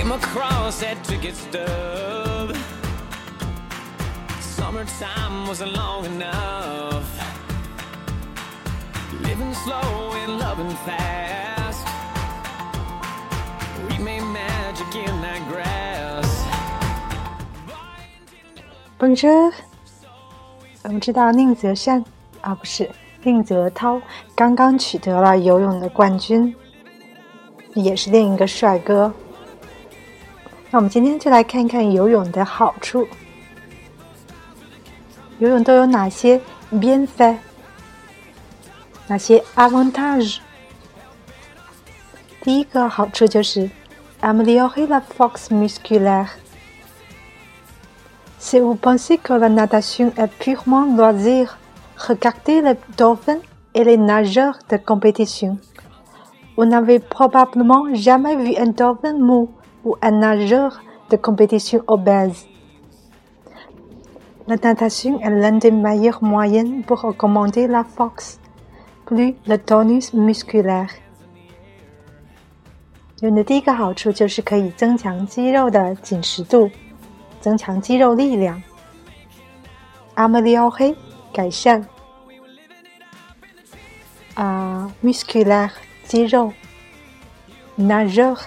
came across that ticket stub. Summertime wasn't long enough. Living slow and loving fast. We made magic in that grass. Bonjour，我们知道宁泽山啊，不是宁泽涛，刚刚取得了游泳的冠军，也是另一个帅哥。那我们今天就来看看游泳的好处。游泳都有哪些 bienfait？哪些 avantage？第一个好处就是 améliorer la force musculaire。Si vous pensez que la natation est purement loisir, regardez les dolphins et les nageurs de compétition. Vous n'avez probablement jamais vu un dolphin mou ou un nageur de compétition obèse. La natation est l'un des meilleurs moyens pour augmenter la force, plus le tonus musculaire. 游泳的第一个好处就是可以增强肌肉的紧实度。增强肌肉力量。améliorer 改善。啊、uh,，musculaire 肌肉。nageur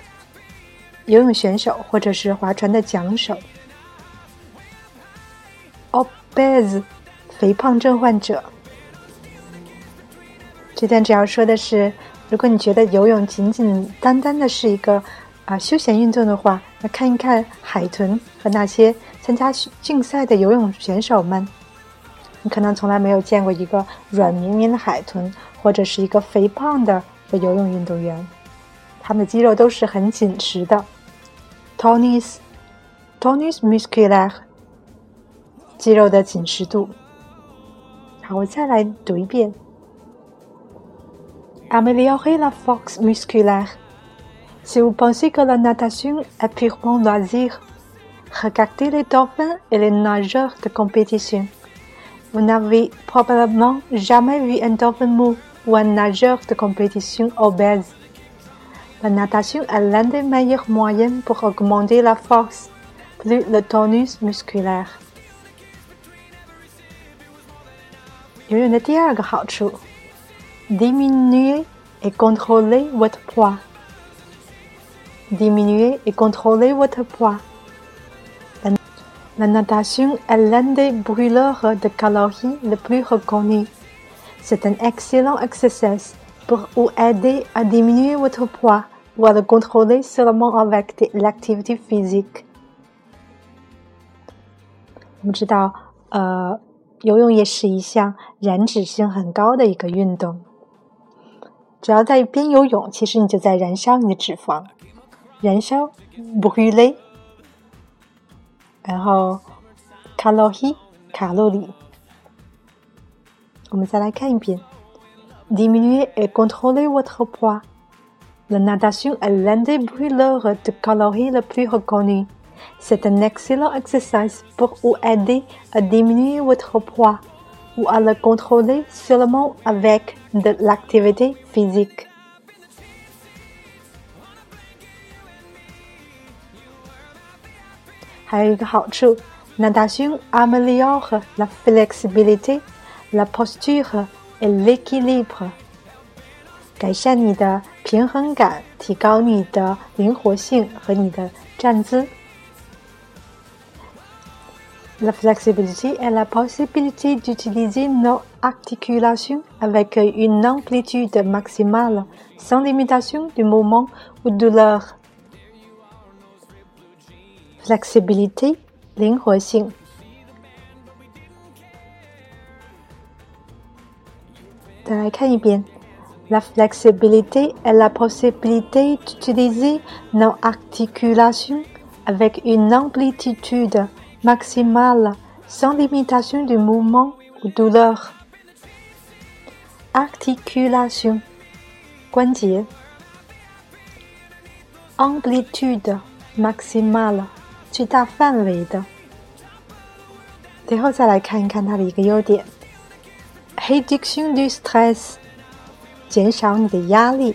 游泳选手或者是划船的桨手。obese 肥胖症患者。这段主要说的是，如果你觉得游泳仅仅单单的是一个啊休闲运动的话，来看一看海豚和那些参加竞赛的游泳选手们。你可能从来没有见过一个软绵绵的海豚，或者是一个肥胖的的游泳运动员。他们的肌肉都是很紧实的。tonus，tonus musculaire，肌肉的紧实度。好，我再来读一遍。améliorer la force musculaire。Si vous pensez que la natation est purement loisir, regardez les dolphins et les nageurs de compétition. Vous n'avez probablement jamais vu un dolphin mou ou un nageur de compétition obèse. La natation est l'un des meilleurs moyens pour augmenter la force, plus le tonus musculaire. 游泳的第二个好处，diminuer et contrôler votre poids diminuer et contrôler votre poids. La natation est l'un des brûleurs de calories les plus reconnus. C'est un excellent exercice pour vous aider à diminuer votre poids ou à le contrôler seulement avec de l'activité physique. 我们知道，呃，游泳也是一项燃脂性很高的一个运动。只要在边游泳，其实你就在燃烧你的脂肪。燃烧 brûler，然后 calorie 卡路里。我们再来看一遍，diminuer et contrôler votre poids。La natation est l'un des brûleurs de calories les plus reconnus. C'est un excellent exercice pour vous aider à diminuer votre poids ou à le contrôler seulement avec de l'activité physique. 还有一个好处，natation améliore la flexibilité, la posture et l'équilibre，改善你的 平衡感，提高你的灵活性和你的站姿。La flexibilité est la possibilité d'utiliser nos articulations avec une amplitude maximale, sans limitation du mouvement ou de douleur. flexibility 灵活性。再来看一遍 ，La flexibilité est la possibilité d'utiliser nos articulations avec une amplitude maximale sans limitation de mouvement ou douleur. Articulation 关节，amplitude maximale 最大范围的。最后再来看一看它的一个优点：réduction du stress， 减少你的压力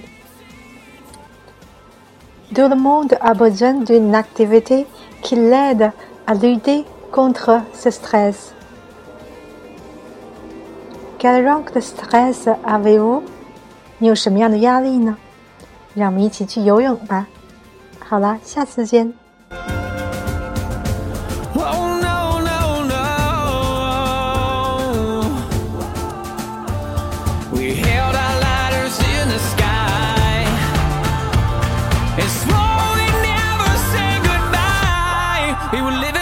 Tout le monde a besoin d'une activité qui l'aide à lutter contre ce stress. Quel genre de stress avez-vous？你有什么样的压力呢？让我们一起去游泳吧。好啦，下次见。He will live